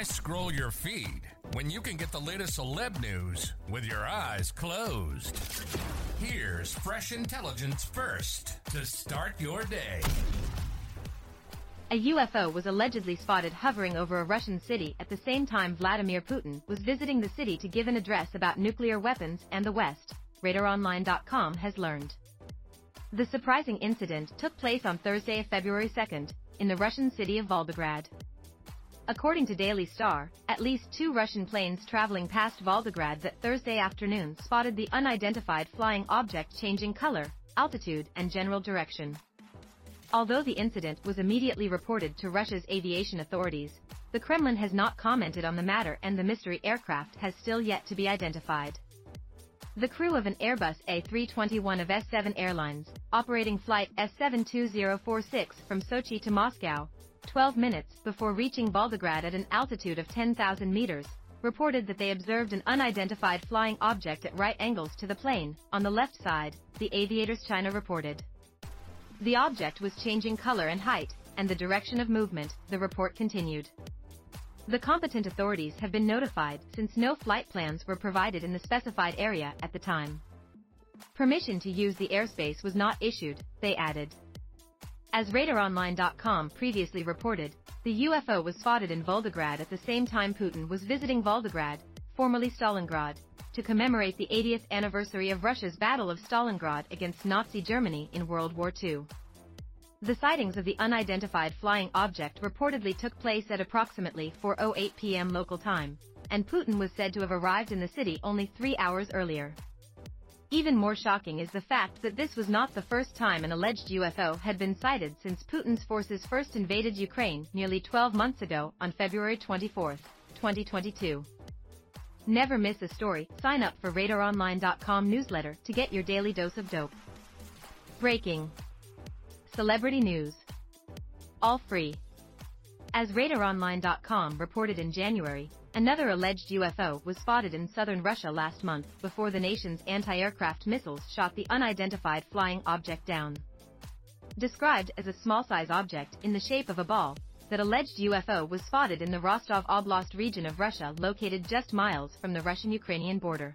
Why scroll your feed when you can get the latest celeb news with your eyes closed? Here's fresh intelligence first to start your day. A UFO was allegedly spotted hovering over a Russian city at the same time Vladimir Putin was visiting the city to give an address about nuclear weapons and the West, RadarOnline.com has learned. The surprising incident took place on Thursday, February 2nd, in the Russian city of Volgograd. According to Daily Star, at least two Russian planes traveling past Volgograd that Thursday afternoon spotted the unidentified flying object changing color, altitude, and general direction. Although the incident was immediately reported to Russia's aviation authorities, the Kremlin has not commented on the matter and the mystery aircraft has still yet to be identified. The crew of an Airbus A321 of S7 Airlines, operating flight S72046 from Sochi to Moscow, 12 minutes before reaching Volgograd at an altitude of 10,000 meters, reported that they observed an unidentified flying object at right angles to the plane, on the left side, the Aviatorshchina reported. The object was changing color and height, and the direction of movement, the report continued. The competent authorities have been notified since no flight plans were provided in the specified area at the time. Permission to use the airspace was not issued, they added. As RadarOnline.com previously reported, the UFO was spotted in Volgograd at the same time Putin was visiting Volgograd, formerly Stalingrad, to commemorate the 80th anniversary of Russia's Battle of Stalingrad against Nazi Germany in World War II. The sightings of the unidentified flying object reportedly took place at approximately 4.08 p.m. local time, and Putin was said to have arrived in the city only three hours earlier. Even more shocking is the fact that this was not the first time an alleged UFO had been sighted since Putin's forces first invaded Ukraine nearly 12 months ago on February 24, 2022. Never miss a story. Sign up for RadarOnline.com newsletter to get your daily dose of dope. Breaking. Celebrity news. All free. As RadarOnline.com reported in January, Another alleged UFO was spotted in southern Russia last month before the nation's anti-aircraft missiles shot the unidentified flying object down. Described as a small-size object in the shape of a ball, that alleged UFO was spotted in the Rostov Oblast region of Russia located just miles from the Russian-Ukrainian border.